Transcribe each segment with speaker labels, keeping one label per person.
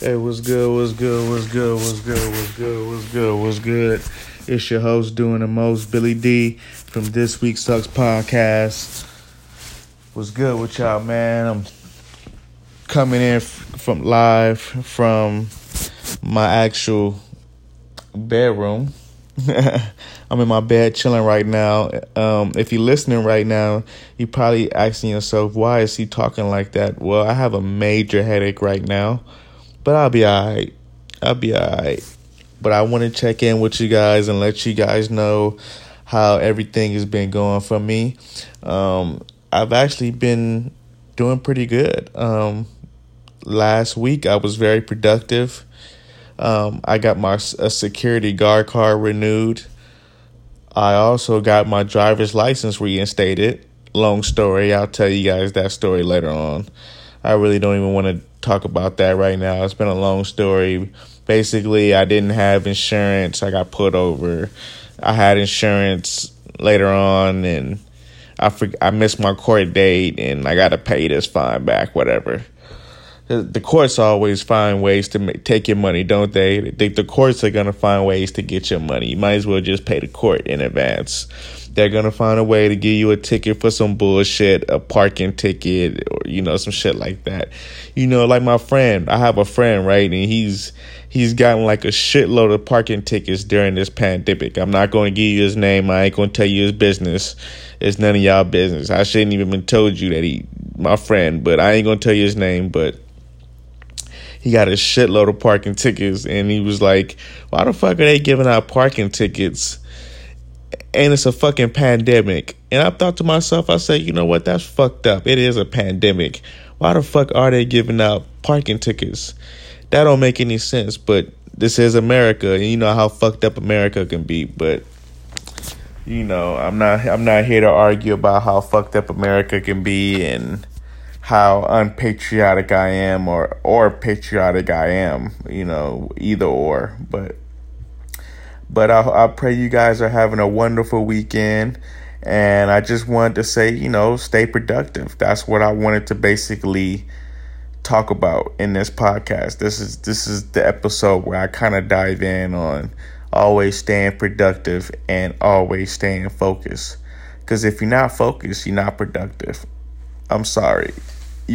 Speaker 1: Hey, what's good? What's good? What's good? What's good? What's good? What's good? What's good? It's your host doing the most, Billy D from This Week Sucks podcast. What's good with y'all, man? I'm coming in from live from my actual bedroom. I'm in my bed chilling right now. Um, if you're listening right now, you're probably asking yourself, why is he talking like that? Well, I have a major headache right now. But I'll be alright. I'll be alright. But I want to check in with you guys and let you guys know how everything has been going for me. Um, I've actually been doing pretty good. Um, last week I was very productive. Um, I got my security guard card renewed. I also got my driver's license reinstated. Long story. I'll tell you guys that story later on. I really don't even want to talk about that right now. It's been a long story. Basically, I didn't have insurance. I got put over. I had insurance later on, and I for, I missed my court date, and I got to pay this fine back. Whatever. The, courts always find ways to make, take your money, don't they? The, the courts are gonna find ways to get your money. You might as well just pay the court in advance they're gonna find a way to give you a ticket for some bullshit, a parking ticket, or you know some shit like that. You know, like my friend, I have a friend, right, and he's he's gotten like a shitload of parking tickets during this pandemic. I'm not to give you his name. I ain't to tell you his business. It's none of y'all business. I shouldn't even been told you that he my friend, but I ain't to tell you his name, but he got a shitload of parking tickets and he was like, "Why the fuck are they giving out parking tickets?" And it's a fucking pandemic. And I thought to myself, I said, you know what? That's fucked up. It is a pandemic. Why the fuck are they giving out parking tickets? That don't make any sense. But this is America, and you know how fucked up America can be. But you know, I'm not. I'm not here to argue about how fucked up America can be and how unpatriotic I am or or patriotic I am. You know, either or. But but I, I pray you guys are having a wonderful weekend. And I just wanted to say, you know, stay productive. That's what I wanted to basically talk about in this podcast. This is this is the episode where I kind of dive in on always staying productive and always staying focused. Because if you're not focused, you're not productive. I'm sorry.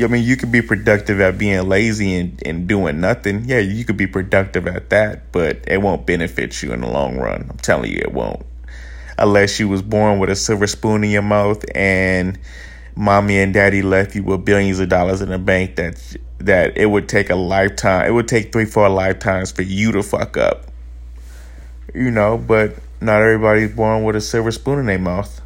Speaker 1: I mean, you could be productive at being lazy and, and doing nothing. Yeah, you could be productive at that, but it won't benefit you in the long run. I'm telling you, it won't. Unless you was born with a silver spoon in your mouth and mommy and daddy left you with billions of dollars in the bank that that it would take a lifetime. It would take three, four lifetimes for you to fuck up. You know, but not everybody's born with a silver spoon in their mouth.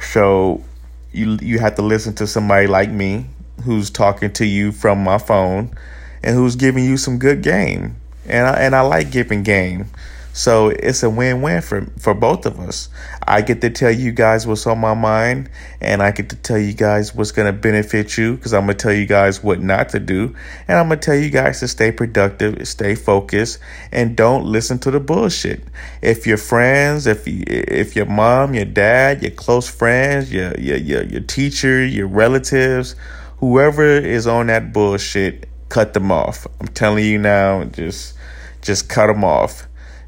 Speaker 1: So you you have to listen to somebody like me who's talking to you from my phone and who's giving you some good game. And I, and I like giving game. So it's a win-win for for both of us. I get to tell you guys what's on my mind, and I get to tell you guys what's gonna benefit you because I'm gonna tell you guys what not to do, and I'm gonna tell you guys to stay productive, stay focused, and don't listen to the bullshit. If your friends, if if your mom, your dad, your close friends, your your your, your teacher, your relatives whoever is on that bullshit, cut them off. I'm telling you now, just just cut them off.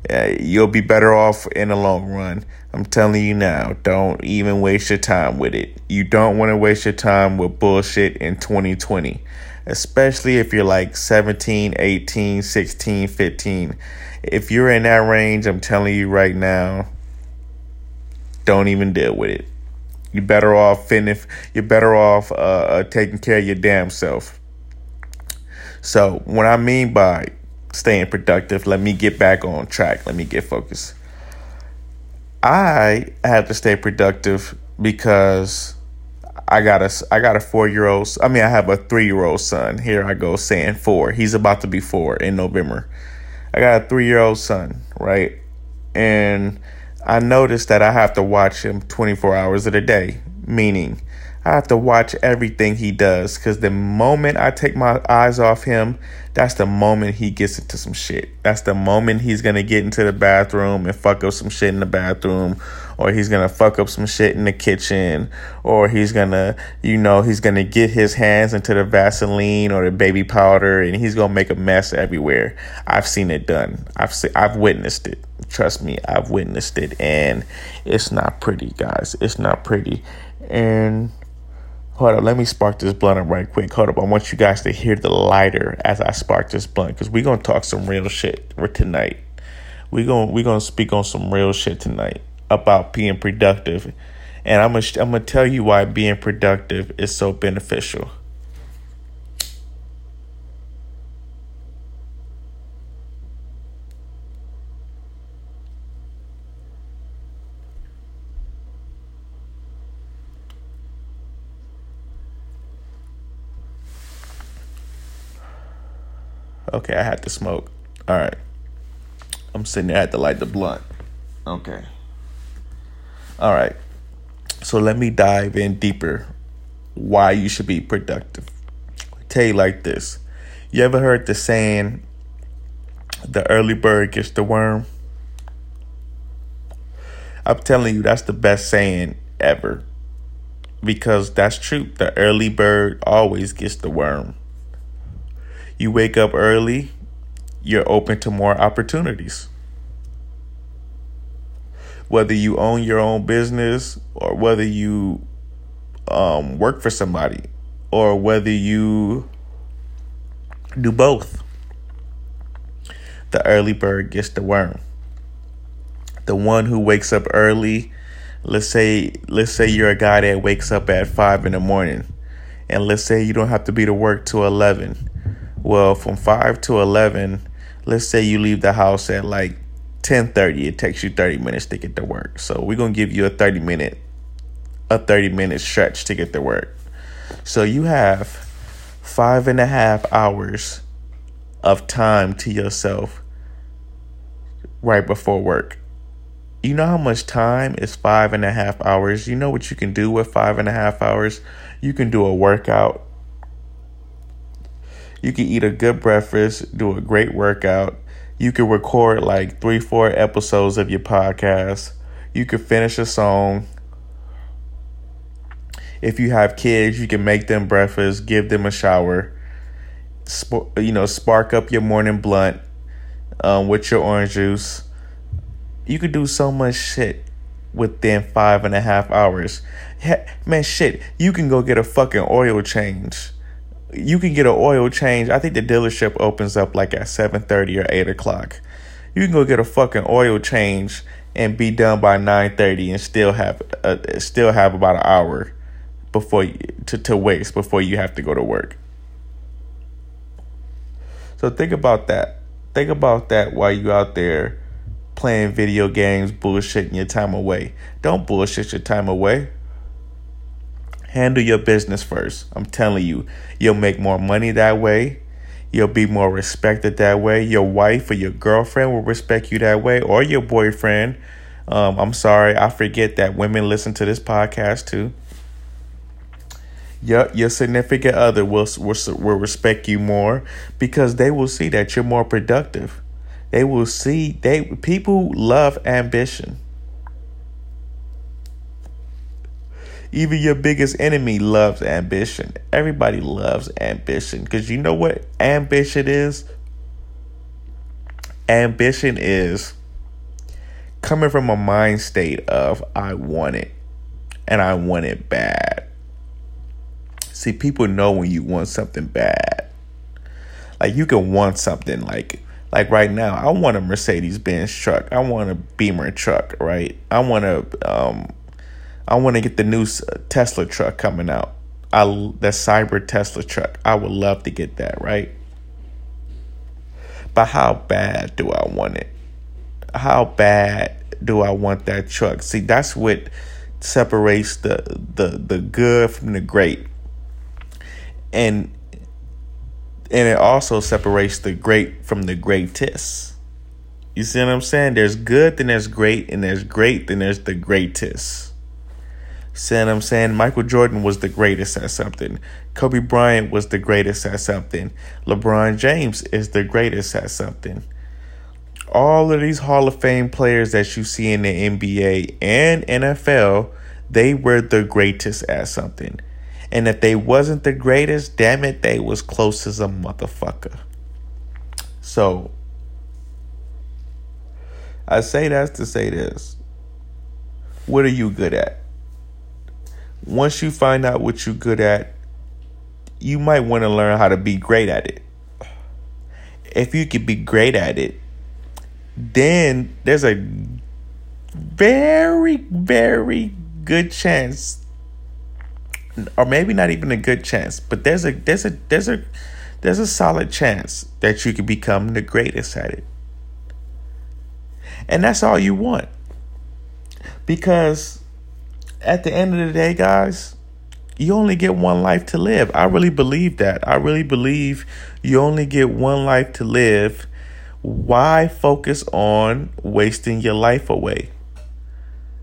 Speaker 1: Uh, you'll be better off in the long run. I'm telling you now, don't even waste your time with it. You don't want to waste your time with bullshit in 2020, especially if you're like 17, 18, 16, 15. If you're in that range, I'm telling you right now, don't even deal with it. You're better off finish. You're better off uh, uh, taking care of your damn self. So what I mean by staying productive, let me get back on track. Let me get focused. I have to stay productive because I got a I got a four year old. I mean, I have a three year old son. Here I go saying four. He's about to be four in November. I got a three year old son, right? And I noticed that I have to watch him 24 hours of the day, meaning I have to watch everything he does because the moment I take my eyes off him, that's the moment he gets into some shit. That's the moment he's gonna get into the bathroom and fuck up some shit in the bathroom, or he's gonna fuck up some shit in the kitchen, or he's gonna, you know, he's gonna get his hands into the Vaseline or the baby powder and he's gonna make a mess everywhere. I've seen it done. I've seen, I've witnessed it. Trust me, I've witnessed it, and it's not pretty, guys. It's not pretty, and Hold up, let me spark this blunt up right quick. Hold up, I want you guys to hear the lighter as I spark this blunt because we're gonna talk some real shit tonight. We're gonna we're gonna speak on some real shit tonight about being productive, and I'm gonna I'm gonna tell you why being productive is so beneficial. Okay, I had to smoke. All right. I'm sitting there, I had to light the blunt. Okay. All right. So let me dive in deeper why you should be productive. I'll tell you like this. You ever heard the saying, the early bird gets the worm? I'm telling you, that's the best saying ever. Because that's true. The early bird always gets the worm you wake up early, you're open to more opportunities. Whether you own your own business or whether you um, work for somebody or whether you do both, the early bird gets the worm. The one who wakes up early, let's say let's say you're a guy that wakes up at five in the morning, and let's say you don't have to be to work till eleven well, from 5 to 11, let's say you leave the house at like 10:30, it takes you 30 minutes to get to work. So we're going to give you a 30 minute a 30 minute stretch to get to work. So you have five and a half hours of time to yourself right before work. You know how much time is five and a half hours? You know what you can do with five and a half hours? You can do a workout you can eat a good breakfast, do a great workout. You can record like three, four episodes of your podcast. You can finish a song. If you have kids, you can make them breakfast, give them a shower. Sp- you know, spark up your morning blunt um, with your orange juice. You could do so much shit within five and a half hours. man, shit, you can go get a fucking oil change you can get an oil change. I think the dealership opens up like at seven thirty or eight o'clock. You can go get a fucking oil change and be done by nine thirty and still have uh, still have about an hour before you, to to waste before you have to go to work. So think about that. Think about that while you out there playing video games, bullshitting your time away. Don't bullshit your time away. Handle your business first. I'm telling you, you'll make more money that way. You'll be more respected that way. Your wife or your girlfriend will respect you that way, or your boyfriend. Um, I'm sorry, I forget that women listen to this podcast too. Your your significant other will will will respect you more because they will see that you're more productive. They will see they people love ambition. Even your biggest enemy loves ambition. Everybody loves ambition because you know what ambition is? Ambition is coming from a mind state of I want it and I want it bad. See, people know when you want something bad. Like you can want something like like right now, I want a Mercedes Benz truck. I want a Beamer truck, right? I want a um I want to get the new uh, Tesla truck coming out. I the Cyber Tesla truck. I would love to get that, right? But how bad do I want it? How bad do I want that truck? See, that's what separates the the the good from the great. And and it also separates the great from the greatest. You see what I'm saying? There's good, then there's great, and there's great, then there's the greatest. What I'm saying? Michael Jordan was the greatest at something. Kobe Bryant was the greatest at something. LeBron James is the greatest at something. All of these Hall of Fame players that you see in the NBA and NFL, they were the greatest at something. And if they wasn't the greatest, damn it, they was close as a motherfucker. So I say that to say this. What are you good at? Once you find out what you're good at, you might want to learn how to be great at it. If you could be great at it, then there's a very, very good chance, or maybe not even a good chance, but there's a there's a there's a there's a solid chance that you could become the greatest at it. And that's all you want. Because at the end of the day, guys, you only get one life to live. I really believe that. I really believe you only get one life to live. Why focus on wasting your life away?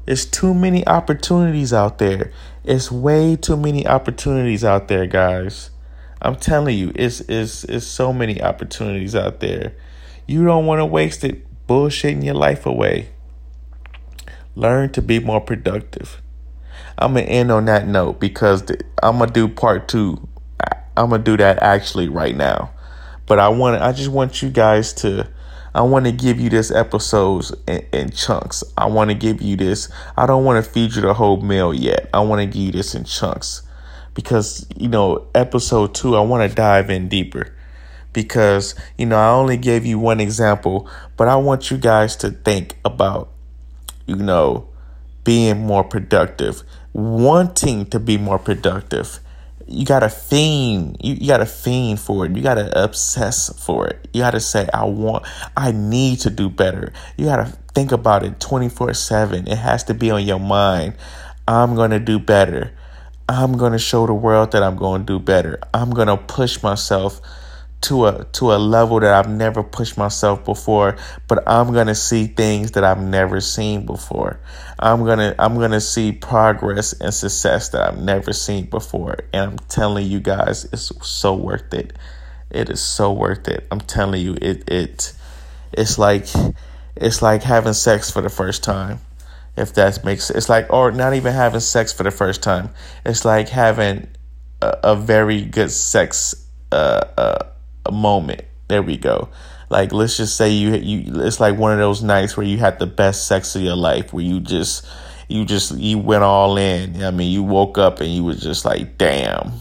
Speaker 1: There's too many opportunities out there. It's way too many opportunities out there, guys. I'm telling you, it's it's it's so many opportunities out there. You don't want to waste it bullshitting your life away. Learn to be more productive. I'm gonna end on that note because I'm gonna do part two. I'm gonna do that actually right now, but I want I just want you guys to. I want to give you this episodes in, in chunks. I want to give you this. I don't want to feed you the whole meal yet. I want to give you this in chunks because you know episode two. I want to dive in deeper because you know I only gave you one example, but I want you guys to think about you know being more productive wanting to be more productive. You gotta fiend. You, you gotta fiend for it. You gotta obsess for it. You gotta say, I want, I need to do better. You gotta think about it 24 7. It has to be on your mind. I'm gonna do better. I'm gonna show the world that I'm gonna do better. I'm gonna push myself to a to a level that I've never pushed myself before, but I'm going to see things that I've never seen before. I'm going to I'm going to see progress and success that I've never seen before. And I'm telling you guys it's so worth it. It is so worth it. I'm telling you it it it's like it's like having sex for the first time. If that makes it's like or not even having sex for the first time. It's like having a, a very good sex uh, uh moment. There we go. Like let's just say you you it's like one of those nights where you had the best sex of your life where you just you just you went all in. I mean, you woke up and you was just like, "Damn."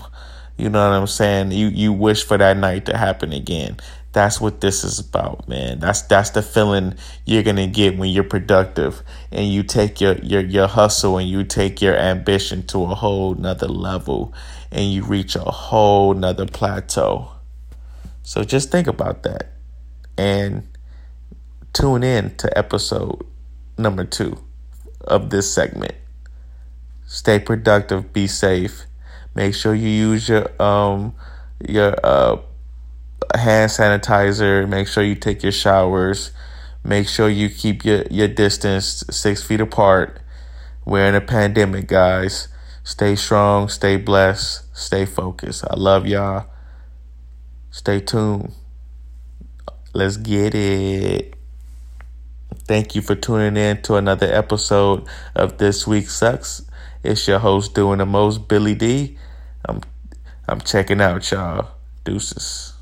Speaker 1: You know what I'm saying? You you wish for that night to happen again. That's what this is about, man. That's that's the feeling you're gonna get when you're productive and you take your your your hustle and you take your ambition to a whole nother level and you reach a whole nother plateau. So just think about that and tune in to episode number two of this segment. Stay productive, be safe. Make sure you use your um your uh hand sanitizer. Make sure you take your showers. Make sure you keep your, your distance six feet apart. We're in a pandemic, guys. Stay strong, stay blessed, stay focused. I love y'all. Stay tuned. Let's get it. Thank you for tuning in to another episode of This Week Sucks. It's your host doing the most, Billy D. I'm I'm checking out, y'all. Deuces.